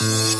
Bye.